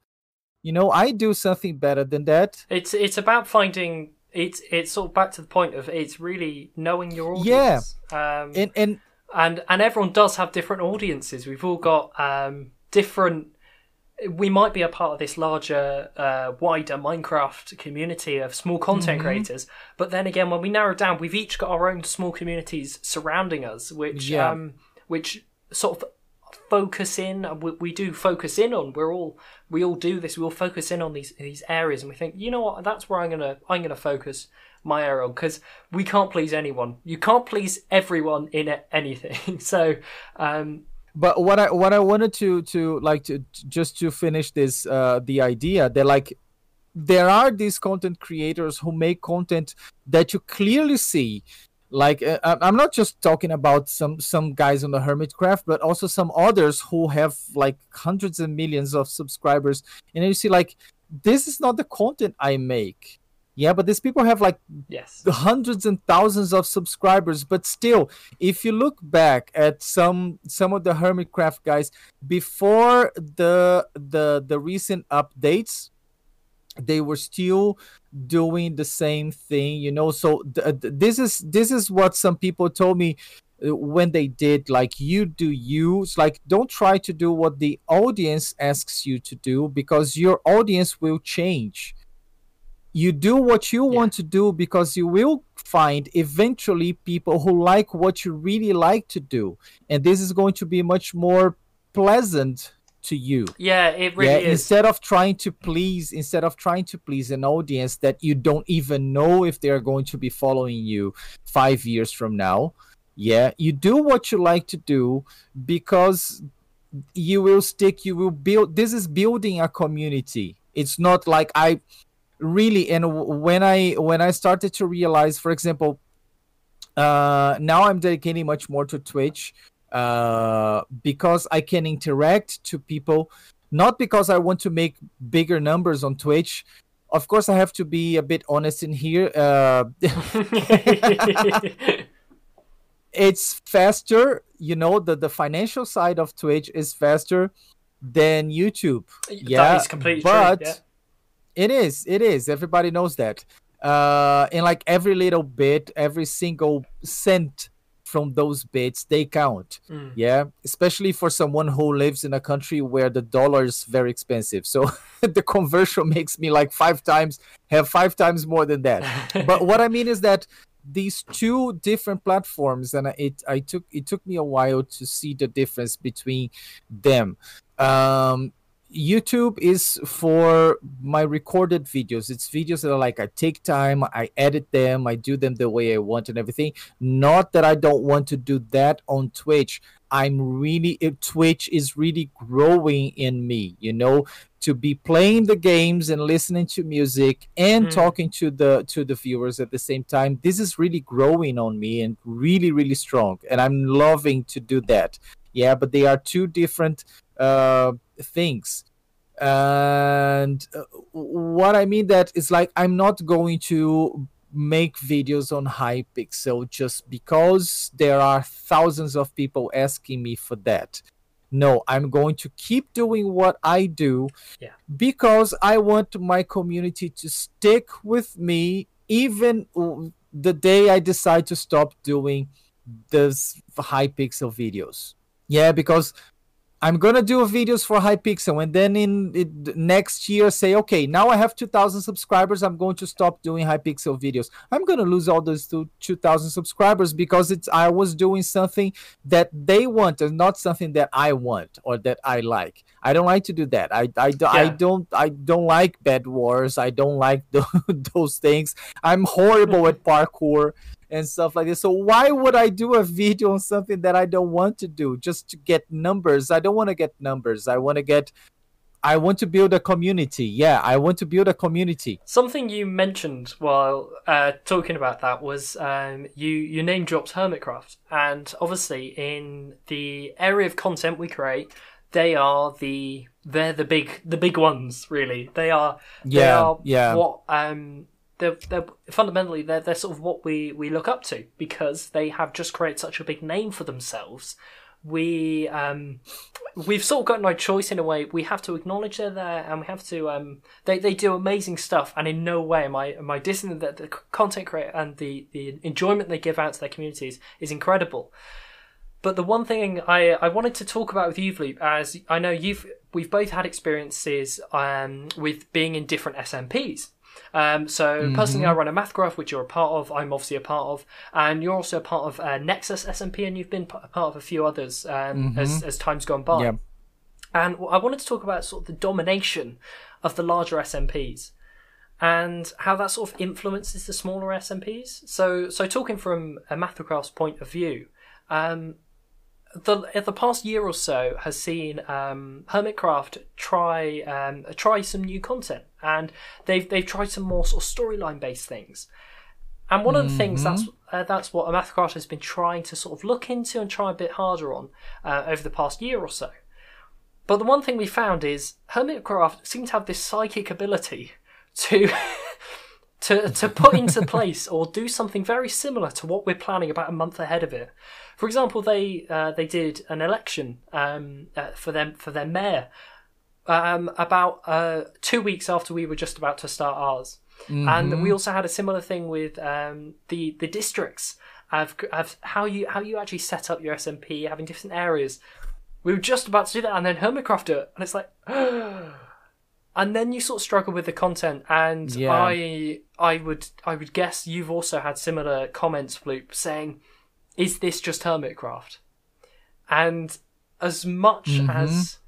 you know i do something better than that It's it's about finding it's it's sort of back to the point of it's really knowing your Yeah. audience. Um, and and and and everyone does have different audiences. We've all got um, different. We might be a part of this larger, uh, wider Minecraft community of small content Mhm. creators, but then again, when we narrow down, we've each got our own small communities surrounding us, which Yeah. um, which sort of focus in. We, we do focus in on. We're all we all do this. We all focus in on these these areas, and we think, you know what? That's where I'm gonna I'm gonna focus my area on because we can't please anyone. You can't please everyone in anything. [LAUGHS] so, um, but what i what i wanted to to like to just to finish this uh the idea that like there are these content creators who make content that you clearly see. Like uh, i'm not just talking about some some guys on the hermitcraft but also some others who have like hundreds and millions of subscribers. And you see like this is not the content i make yeah but these people have like yes, the hundreds and thousands of subscribers but still if you look back at some some of the hermitcraft guys before the the the recent updates they were still doing the same thing you know? So th- th- this is this is what some people told me uh, when they did like you do you. It's like don't try to do what the audience asks you to do because your audience will change you do what you Yeah. want to do because you will find eventually people who like what you really like to do and this is going to be much more pleasant to you yeah, it really yeah is. instead of trying to please instead of trying to please an audience that you don't even know if they're going to be following you five years from now yeah you do what you like to do because you will stick you will build this is building a community it's not like i really and when i when i started to realize for example uh now i'm dedicating much more to twitch uh because i can interact to people not because i want to make bigger numbers on twitch of course i have to be a bit honest in here uh [LAUGHS] it's faster you know the the financial side of twitch is faster than youtube yeah completely but true. Yeah. It is it is. Everybody knows that. Uh and like every little bit every single cent from those bits they count. Mm. yeah? Especially for someone who lives in a country where the dollar is very expensive. So [LAUGHS] the conversion makes me like five times have five times more than that. [LAUGHS] But what i mean is that these two different platforms and it i took it took me a while to see the difference between them. Um youtube is for my recorded videos. It's videos that are like i take time i edit them i do them the way i want and everything. Not that i don't want to do that on twitch. I'm really twitch is really growing in me you know to be playing the games and listening to music and Mm. talking to the to the viewers at the same time. This is really growing on me and really really strong and i'm loving to do that yeah but they are two different uh things. And uh, what i mean that is like i'm not going to make videos on hypixel just because there are thousands of people asking me for that. No i'm going to keep doing what i do Yeah. because i want my community to stick with me even the day i decide to stop doing those Hypixel videos yeah because i'm gonna do videos for Hypixel and then in it, next year say okay now i have 2000 subscribers i'm going to stop doing Hypixel videos. I'm gonna lose all those two, 2000 subscribers because it's i was doing something that they want and not something that i want or that i like. I don't like to do that. I i, do- I Yeah. don't i don't like bed wars. I don't like [LAUGHS] tho- those things. I'm horrible at [LAUGHS] parkour and stuff like this. So why would I do a video on something that I don't want to do just to get numbers? I don't want to get numbers. I want to get I want to build a community. Yeah, I want to build a community. Something you mentioned while uh, talking about that was um, you you name dropped Hermitcraft, and obviously in the area of content we create, they are the they're the big the big ones really. They are they Yeah, are yeah. what um they're, they're fundamentally they're they're sort of what we we look up to because they have just created such a big name for themselves. We um we've sort of got no choice in a way. We have to acknowledge they're there, and we have to. Um, they they do amazing stuff, and in no way am I am I dissing that the content creator and the the enjoyment they give out to their communities is incredible. But the one thing I I wanted to talk about with you, Vloop, as I know you've we've both had experiences um with being in different SMPs. Um, so personally, I run a MathGraph, which you're a part of. I'm obviously a part of, and you're also a part of uh, Nexus SMP, and you've been p- a part of a few others um, as as time's gone by. Yeah. And I wanted to talk about sort of the domination of the larger SMPs and how that sort of influences the smaller SMPs. So, so talking from a Mathocraft's point of view, um, the the past year or so has seen um, Hermitcraft try um, try some new content, and they've they've tried some more sort of storyline based things. And one of the things that's uh, that's what Amathcraft has been trying to sort of look into and try a bit harder on uh, over the past year or so. But the one thing we found is Hermitcraft seem to have this psychic ability to [LAUGHS] to to put into [LAUGHS] place or do something very similar to what we're planning about a month ahead of it. For example, they uh, they did an election um, uh, for them for their mayor um, about uh, two weeks after we were just about to start ours, and we also had a similar thing with um, the the districts of, of how you how you actually set up your SMP, having different areas. We were just about to do that, and then Hermitcraft do it, and it's like. [GASPS] And then you sort of struggle with the content, and Yeah. I, I would, I would guess you've also had similar comments, Vloop, saying, "Is this just Hermitcraft?" And as much Mm-hmm. as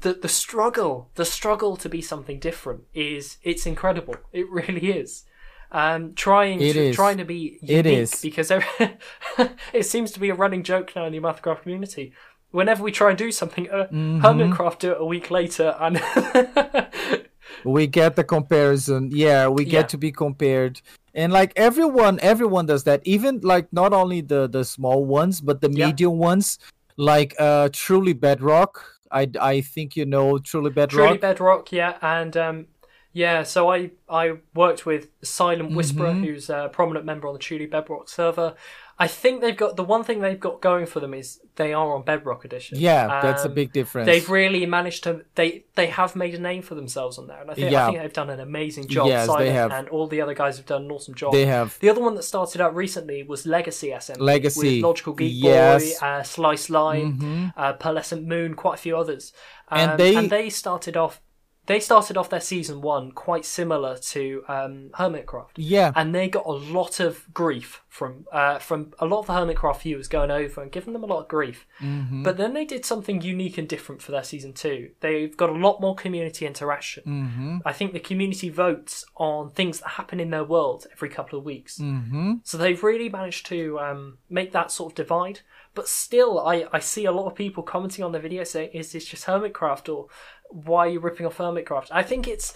the the struggle, the struggle to be something different is, it's incredible. It really is. Um, trying It to is. trying to be unique It is. because every- [LAUGHS] it seems to be a running joke now in the Mathcraft community. Whenever we try and do something, uh, Mm-hmm. Hermitcraft do it a week later, and [LAUGHS] we get the comparison yeah we get Yeah. to be compared and like everyone everyone does that even like not only the the small ones but the Yeah. medium ones like uh truly bedrock i i think you know truly bedrock Truly Bedrock, yeah, and um, yeah. So I I worked with Silent Whisperer, Mm-hmm. who's a prominent member on the Truly Bedrock server. I think they've got the one thing they've got going for them is they are on Bedrock Edition. yeah that's a Um, big difference They've really managed to they they have made a name for themselves on there, and I think I think they've done an amazing job. Yes, they have. and all the other guys have done an awesome job. they have The other one that started out recently was Legacy SMP. Legacy, With Logical Geek yes. Boy, uh, Sliced Lime, Mhm. uh, Pearlescent Moon, quite a few others. Um, And they- and they started off they started off their season one quite similar to um, Hermitcraft. yeah And they got a lot of grief from uh, from a lot of the Hermitcraft viewers going over and giving them a lot of grief. Mhm. But then they did something unique and different for their season two. They've got a lot more community interaction. Mhm. I think the community votes on things that happen in their world every couple of weeks. Mhm. So they've really managed to um, make that sort of divide. But still, I, I see a lot of people commenting on the video saying, is this just Hermitcraft or why are you ripping off Hermitcraft? I think it's.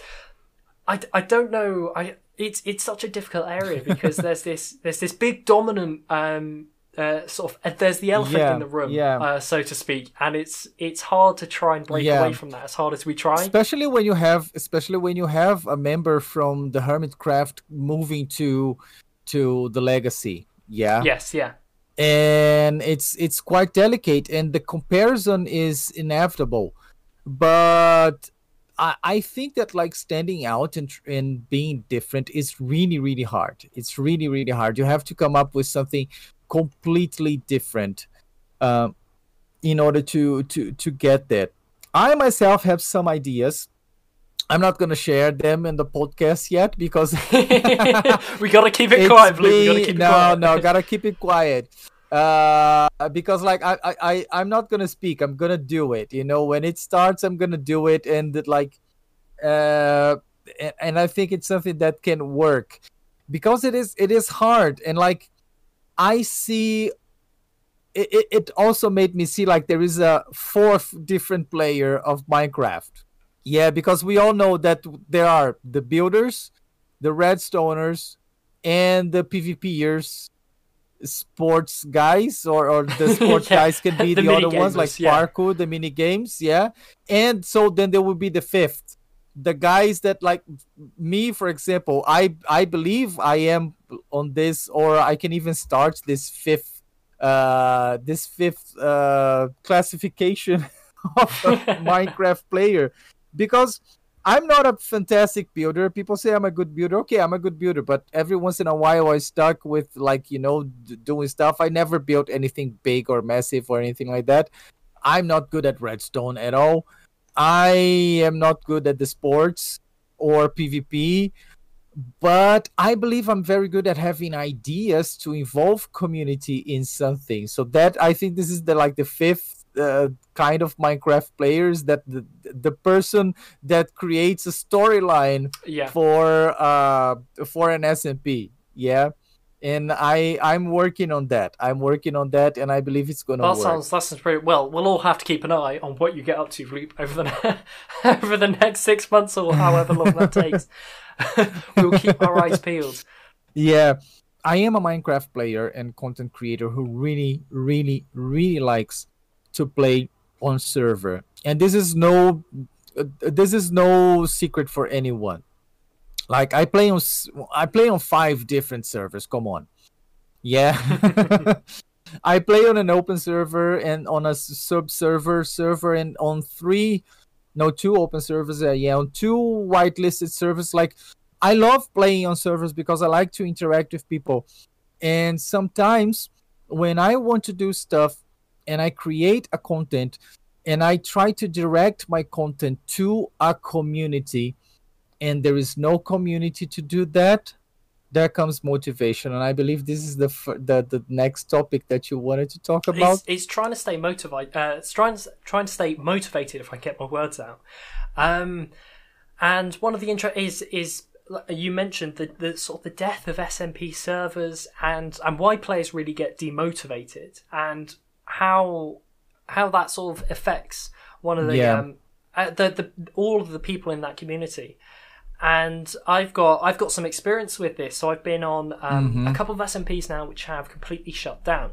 I, I don't know. I it's it's such a difficult area [LAUGHS] because there's this there's this big dominant um uh, sort of uh, there's the elephant Yeah, in the room yeah. uh, so to speak and it's it's hard to try and break Yeah. away from that as hard as we try especially when you have especially when you have a member from the hermitcraft moving to to the legacy yeah yes yeah and it's it's quite delicate and the comparison is inevitable but I, I think that like standing out and, and being different is really really hard. It's really really hard. You have to come up with something completely different uh, in order to to to get that i myself have some ideas. I'm not going to share them in the podcast yet because [LAUGHS] we got to keep it [LAUGHS] quiet Vloop. we gotta keep no quiet. no [LAUGHS] gotta keep it quiet uh because like I, I i'm not gonna speak i'm gonna do it you know? When it starts i'm gonna do it and like uh and, and i think it's something that can work. Because it is it is hard and like i see it, it also made me see like there is a fourth different player of minecraft. Yeah because we all know that there are the builders the redstoners and the pvpers sports guys or, or the [LAUGHS] sports yeah. guys can be the, the other ones like yeah. parkour the mini games yeah and so then there will be the fifth the guys that like me for example i i believe i am on this or i can even start this fifth uh this fifth uh classification [LAUGHS] of [LAUGHS] minecraft player because I'm not a fantastic builder. People say I'm a good builder. Okay, I'm a good builder, but every once in a while I stuck with like you know d- doing stuff. I never built anything big or massive or anything like that. I'm not good at redstone at all. I am not good at the sports or PvP, but I believe I'm very good at having ideas to involve community in something. So that I think this is the like the fifth uh, kind of Minecraft players that the, the person that creates a storyline yeah. for uh for an SMP. Yeah. And I I'm working on that. I'm working on that, and I believe it's going to that work. Sounds, that sounds pretty well. We'll all have to keep an eye on what you get up to, Vloop, over the [LAUGHS] over the next six months or however long that takes. [LAUGHS] we'll keep our eyes peeled. Yeah, I am a Minecraft player and content creator who really, really, really likes to play on server. And this is no uh, this is no secret for anyone. Like i play on i play on five different servers come on. Yeah. [LAUGHS] I play on an open server and on a sub server server and on three no two open servers uh, yeah on two whitelisted servers. Like i love playing on servers because i like to interact with people. And sometimes when i want to do stuff and I create a content and I try to direct my content to a community and there is no community to do that, there comes motivation. And I believe this is the the, the next topic that you wanted to talk about. It's, it's trying to stay motivated. Uh, it's trying trying to stay motivated. If I get my words out. Um, and one of the intro is is you mentioned the, the sort of the death of SMP servers and and why players really get demotivated and how how that sort of affects one of the yeah. um, uh, the the all of the people in that community. And I've got I've got some experience with this. So I've been on um, mm-hmm. a couple of SMPs now which have completely shut down.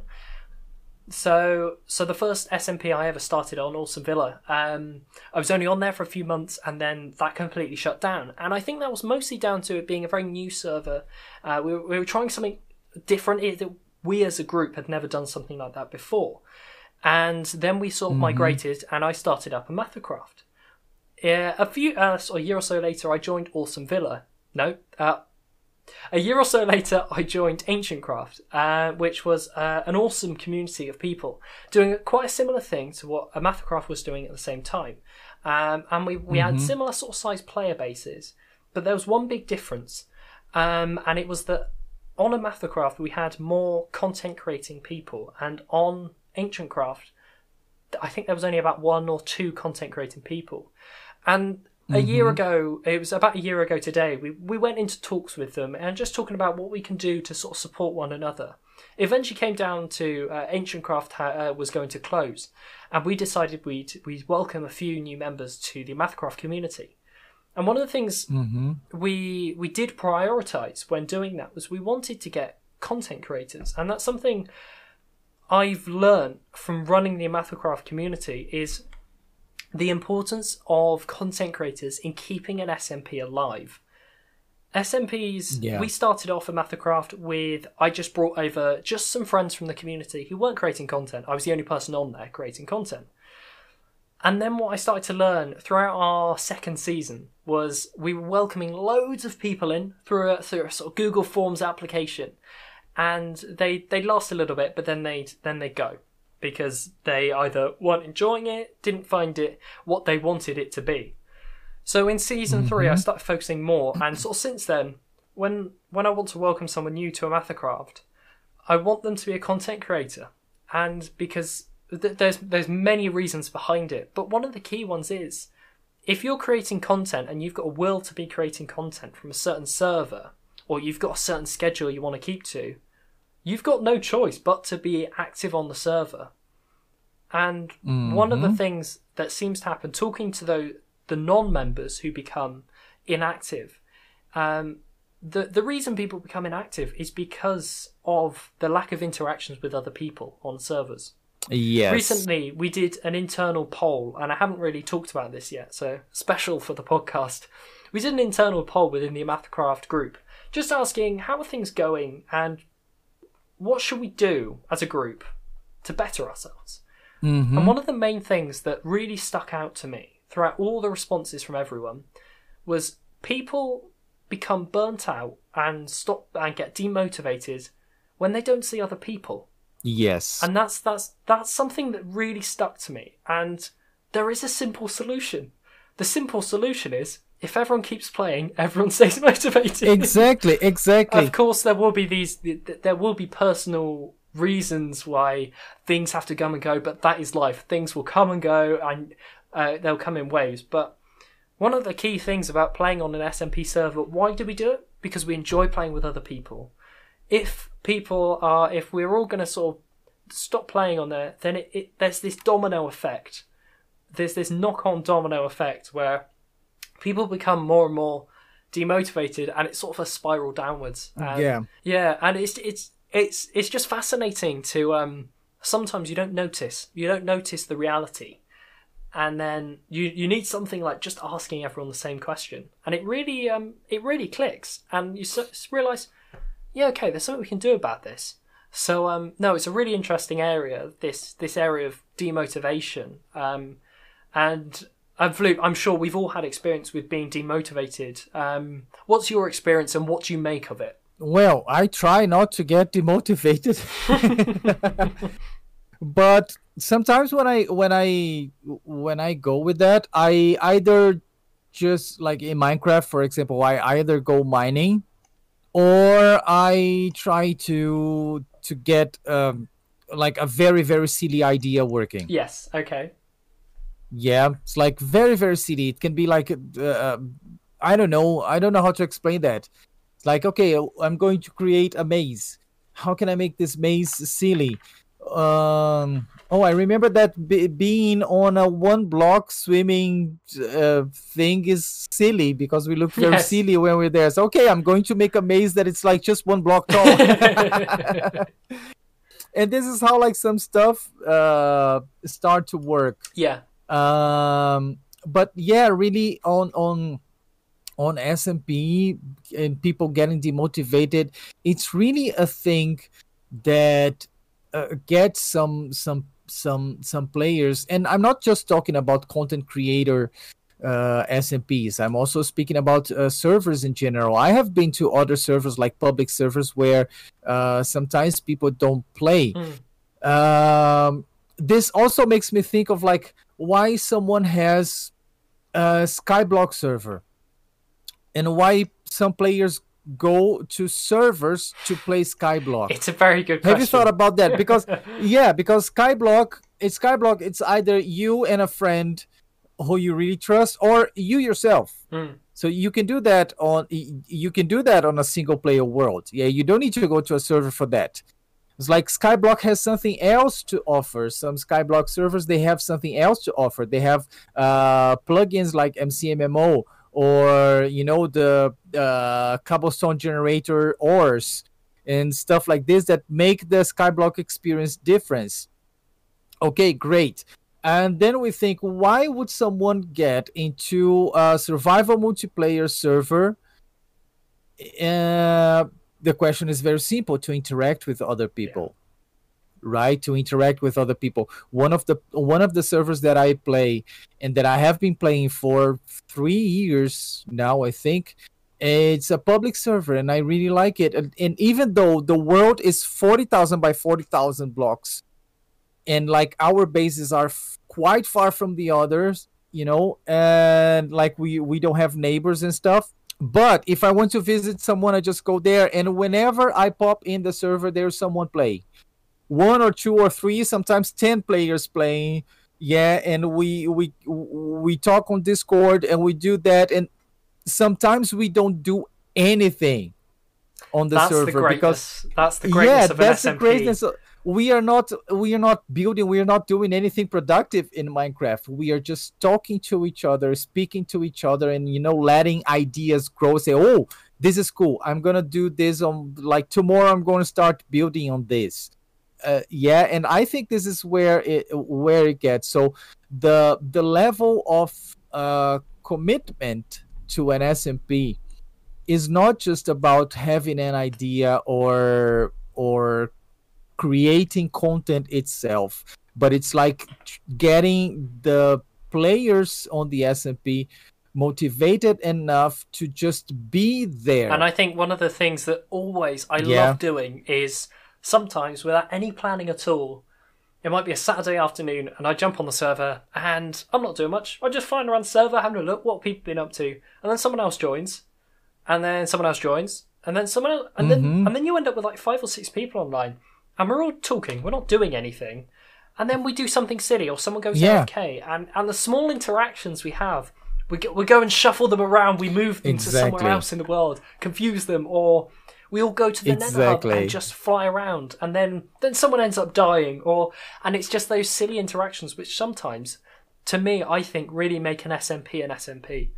So so the first SMP I ever started on, Awesome Villa, um, I was only on there for a few months and then that completely shut down. And I think that was mostly down to it being a very new server. Uh, we, we were trying something different. It, we as a group had never done something like that before. And then we sort of mm-hmm. migrated, and I started up a Mathacraft. Uh, a few, uh, a year or so later, I joined Awesome Villa. No, uh, a year or so later, I joined Ancient Craft, uh, which was uh, an awesome community of people doing quite a similar thing to what a Mathacraft was doing at the same time. Um, and we, we mm-hmm. had similar sort of size player bases, but there was one big difference, um, and it was that on a Mathacraft we had more content creating people, and on Ancient Craft, I think there was only about one or two content creating people. And a mm-hmm. year ago, it was about a year ago today, we, we went into talks with them and just talking about what we can do to sort of support one another. It eventually came down to uh, Ancient Craft ha- uh, was going to close, and we decided we'd, we'd welcome a few new members to the Mathcraft community. And one of the things mm-hmm. we we did prioritize when doing that was we wanted to get content creators, and that's something I've learned from running the Amathocraft community is the importance of content creators in keeping an SMP alive. SMPs, Yeah. we started off at Mathcraft with I just brought over just some friends from the community who weren't creating content. I was the only person on there creating content. And then what I started to learn throughout our second season was we were welcoming loads of people in through a, through a sort of Google Forms application, and they they last a little bit, but then they then they go because they either weren't enjoying it, didn't find it what they wanted it to be. So in season three, I mm-hmm. started focusing more, and sort of since then, when when I want to welcome someone new to a Mathcraft, I want them to be a content creator, and because th- there's there's many reasons behind it, but one of the key ones is if you're creating content and you've got a will to be creating content from a certain server, or you've got a certain schedule you want to keep to, you've got no choice but to be active on the server. And one of the things that seems to happen, talking to the the non-members who become inactive, um, the the reason people become inactive is because of the lack of interactions with other people on servers. Yes. Recently, we did an internal poll, and I haven't really talked about this yet, so special for the podcast. We did an internal poll within the Mathcraft group, just asking how are things going and what should we do as a group to better ourselves. Mhm. And one of the main things that really stuck out to me throughout all the responses from everyone was people become burnt out and stop and get demotivated when they don't see other people Yes. and that's that's that's something that really stuck to me and there is a simple solution the simple solution is if everyone keeps playing [LAUGHS] everyone stays motivated exactly. Exactly. of course there will be these th- th- there will be personal reasons why things have to come and go but that is life things will come and go and uh, they'll come in waves but one of the key things about playing on an SMP server why do we do it because we enjoy playing with other people if people are if we're all going to sort of stop playing on there then it, it there's this domino effect. There's this knock-on domino effect where people become more and more demotivated and it's sort of a spiral downwards. And- yeah. yeah and it's it's it's it's just fascinating to um sometimes you don't notice. You don't notice the reality. And then you you need something like just asking everyone the same question. And it really um it really clicks. And you realize yeah okay there's something we can do about this so um no it's a really interesting area this this area of demotivation um and and I'm sure we've all had experience with being demotivated. Um, what's your experience and what do you make of it? Well, I try not to get [LAUGHS] demotivated. but sometimes when I when I when I go with that, I either just like in Minecraft, for example, I either go mining or I try to to get um, like a very very silly idea working. Yes. Okay. Yeah, it's like very very silly. It can be like uh, I don't know. I don't know how to explain that. It's like okay, I'm going to create a maze. How can I make this maze silly? Um. Oh, I remember that be being on a one block swimming uh, thing is silly because we look very Yes. silly when we're there. So okay, I'm going to make a maze that it's like just one block tall. [LAUGHS] [LAUGHS] and this is how like some stuff uh start to work yeah. um but yeah really on on on smp and people getting demotivated it's really a thing that uh, gets some some some some players and i'm not just talking about content creator uh, SMPs. I'm also speaking about uh, servers in general. I have been to other servers like public servers where uh, sometimes people don't play. Mm. Um, this also makes me think of like why someone has a Skyblock server and why some players go to servers to play Skyblock. It's a very good Have you thought about that? Because [LAUGHS] yeah, because Skyblock, it's Skyblock. It's either you and a friend who you really trust, or you yourself. Mm. So you can do that on you can do that on a single player world. Yeah, you don't need to go to a server for that. It's like Skyblock has something else to offer. Some Skyblock servers they have something else to offer. They have uh, plugins like MCMMO or you know the uh, cobblestone generator ores and stuff like this that make the Skyblock experience difference. Okay, great. And then we think, why would someone get into a survival multiplayer server uh, the question is very simple to interact with other people. Yeah right to interact with other people. One of the one of the servers that i play and that i have been playing for three years now i think it's a public server and i really like it. And, and even though the world is 40000 by 40000 blocks and like our bases are f- quite far from the others you know and like we we don't have neighbors and stuff. But if i want to visit someone i just go there and whenever i pop in the server there's someone play one or two or three, sometimes ten players playing. Yeah, and we we we talk on Discord and we do that, and sometimes we don't do anything on the that's server the because that's the greatness yeah, of that's SMP. the greatness. Of, we are not we are not building we are not doing anything productive in minecraft we are just talking to each other speaking to each other and you know letting ideas grow say oh this is cool i'm gonna do this on like tomorrow i'm gonna start building on this uh, yeah and i think this is where it where it gets so the the level of uh, commitment to an smp is not just about having an idea or or creating content itself but it's like getting the players on the smp motivated enough to just be there and i think one of the things that always i Yeah. love doing is sometimes without any planning at all. It might be a Saturday afternoon, and I jump on the server, and I'm not doing much. I'm just flying around the server, having a look what people have been up to, and then someone else joins, and then someone else joins, and then someone else, and then Mhm. and then you end up with like five or six people online, and we're all talking. We're not doing anything, and then we do something silly, or someone goes Yeah. AFK, and and the small interactions we have. We go, we go and shuffle them around. We move them to somewhere else in the world, confuse them, or we all go to the nether hub and just fly around and then then someone ends up dying or and it's just those silly interactions which sometimes to me i think really make an smp an smp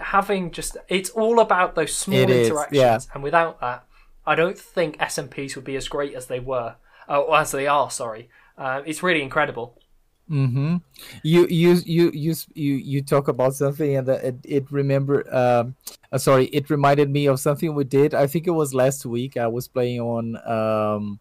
having just it's all about those small It interactions yeah. and without that i don't think smps would be as great as they were or as they are sorry. Uh, it's really incredible Mm-hmm. You you you you you you talk about something and it, it remember um uh, sorry it reminded me of something we did. I think it was last week. I was playing on um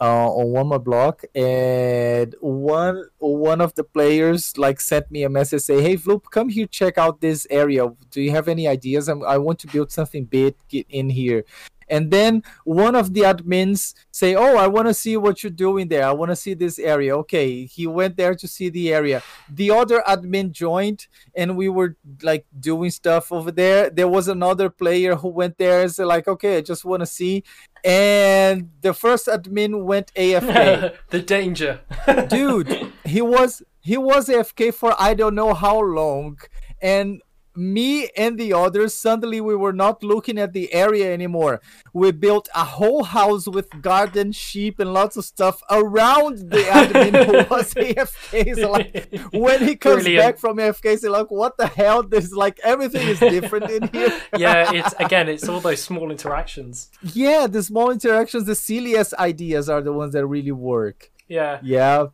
uh, on one more block and one one of the players like sent me a message say hey Vloop come here check out this area do you have any ideas I'm, i want to build something big in here and then one of the admins say oh i want to see what you're doing there. I want to see this area. Okay he went there to see the area. The other admin joined and we were like doing stuff over there. There was another player who went there and said like okay i just want to see. And the first admin went afk [LAUGHS] the danger. [LAUGHS] Dude he was he was afk for i don't know how long. And me and the others suddenly we were not looking at the area anymore. We built a whole house with garden sheep and lots of stuff around the [LAUGHS] admin who was afk so like when he comes Brilliant. back from afk he's like what the hell? This like everything is different in here. [LAUGHS] Yeah it's again it's all those small interactions. Yeah the small interactions the silliest ideas are the ones that really work. Yeah. Yeah.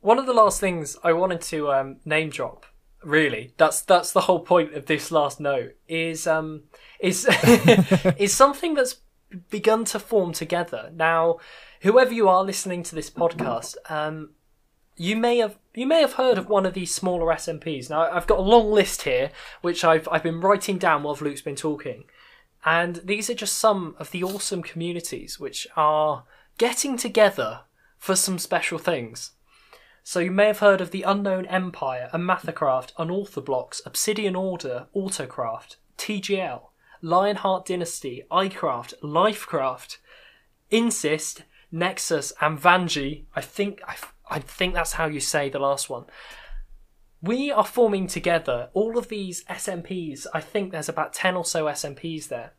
One of the last things I wanted to um, name drop, really, that's that's the whole point of this last note, is um is [LAUGHS] is something that's begun to form together. Now, whoever you are listening to this podcast, um, you may have you may have heard of one of these smaller SMPs. Now, I've got a long list here, which I've I've been writing down while Luke's been talking, and these are just some of the awesome communities which are getting together for some special things. So you may have heard of the Unknown Empire, Amathacraft, Unorthoblocks, Obsidian Order, Autocraft, TGL, Lionheart Dynasty, iCraft, Lifecraft, Insist, Nexus, and Vanji. I think I, I think that's how you say the last one. We are forming together all of these SMPs. I think there's about ten or so SMPs there.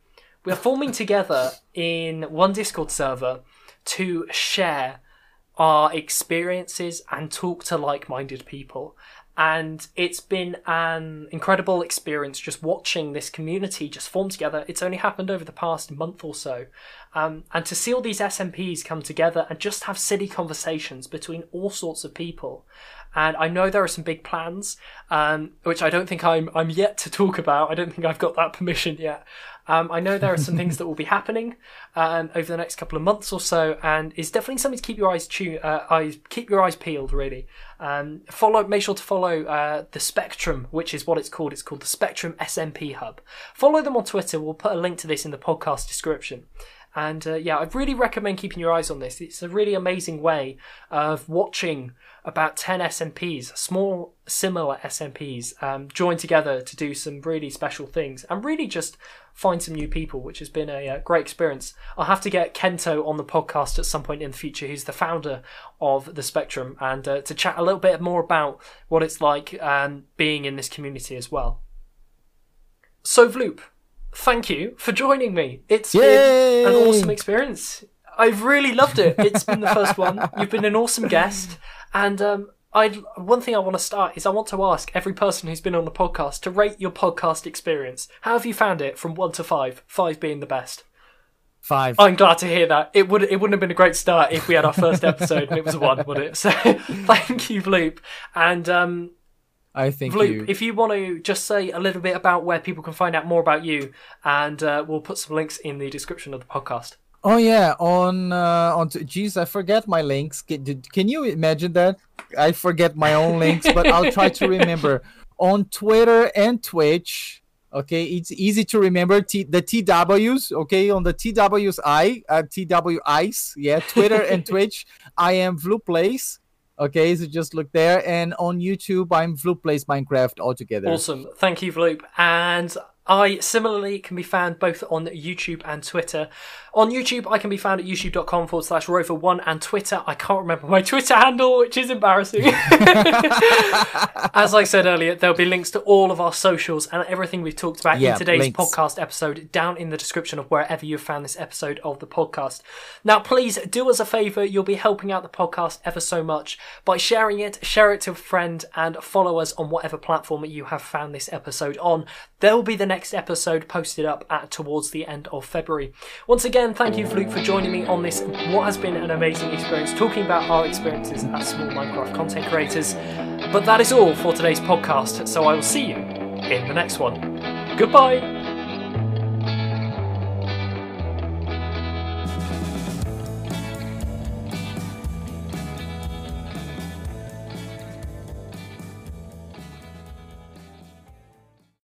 We are forming together in one Discord server to share our experiences and talk to like-minded people and it's been an incredible experience just watching this community just form together it's only happened over the past month or so um, and to see all these smps come together and just have silly conversations between all sorts of people and I know there are some big plans, um, which I don't think I'm I'm yet to talk about. I don't think I've got that permission yet. Um, I know there are some things that will be happening um, over the next couple of months or so, and it's definitely something to keep your eyes tuned, uh, eyes keep your eyes peeled. Really, um, follow. Make sure to follow uh, the Spectrum, which is what it's called. It's called the Spectrum SMP Hub. Follow them on Twitter. We'll put a link to this in the podcast description. And uh, yeah, I really recommend keeping your eyes on this. It's a really amazing way of watching about 10 SMPs, small similar SMPs, um, join together to do some really special things and really just find some new people, which has been a, a, uh, great experience. I'll have to get Kento on the podcast at some point in the future, who's the founder of the Spectrum, and uh, to chat a little bit more about what it's like um, being in this community as well. So, Vloop, thank you for joining me. It's Yay! been an awesome experience. I've really loved it. It's been the first one. You've been an awesome guest, and um, I one thing I want to start is I want to ask every person who's been on the podcast to rate your podcast experience. How have you found it from one to five? Five being the best. Five. I'm glad to hear that. It would it wouldn't have been a great start if we had our first episode and it was a one, would it? [LAUGHS] So [LAUGHS] thank you, Vloop. And um, I think Vloop, you. if you want to just say a little bit about where people can find out more about you, and uh, we'll put some links in the description of the podcast. Oh yeah, on uh, on Jeez, I forget my links. Can, can you imagine that? I forget my own links, but I'll try to remember. [LAUGHS] On Twitter and Twitch, okay, it's easy to remember. T- the TWs, okay, on the TWs I, uh, TWIs, yeah, Twitter and [LAUGHS] Twitch, I am Vloopplays. Okay, so just look there, and on YouTube, I'm Vloopplays Minecraft altogether. Awesome, thank you, Vloop, and I similarly can be found both on YouTube and Twitter. On YouTube, I can be found at youtube.com forward slash rover1 and Twitter. I can't remember my Twitter handle, which is embarrassing. [LAUGHS] As I said earlier, there'll be links to all of our socials and everything we've talked about yeah, in today's links. podcast episode down in the description of wherever you've found this episode of the podcast. Now, please do us a favor. You'll be helping out the podcast ever so much by sharing it, share it to a friend, and follow us on whatever platform you have found this episode on. There will be the next episode posted up at towards the end of February. Once again, thank you, Luke, for joining me on this, what has been an amazing experience, talking about our experiences as small Minecraft content creators. But that is all for today's podcast, so I will see you in the next one. Goodbye!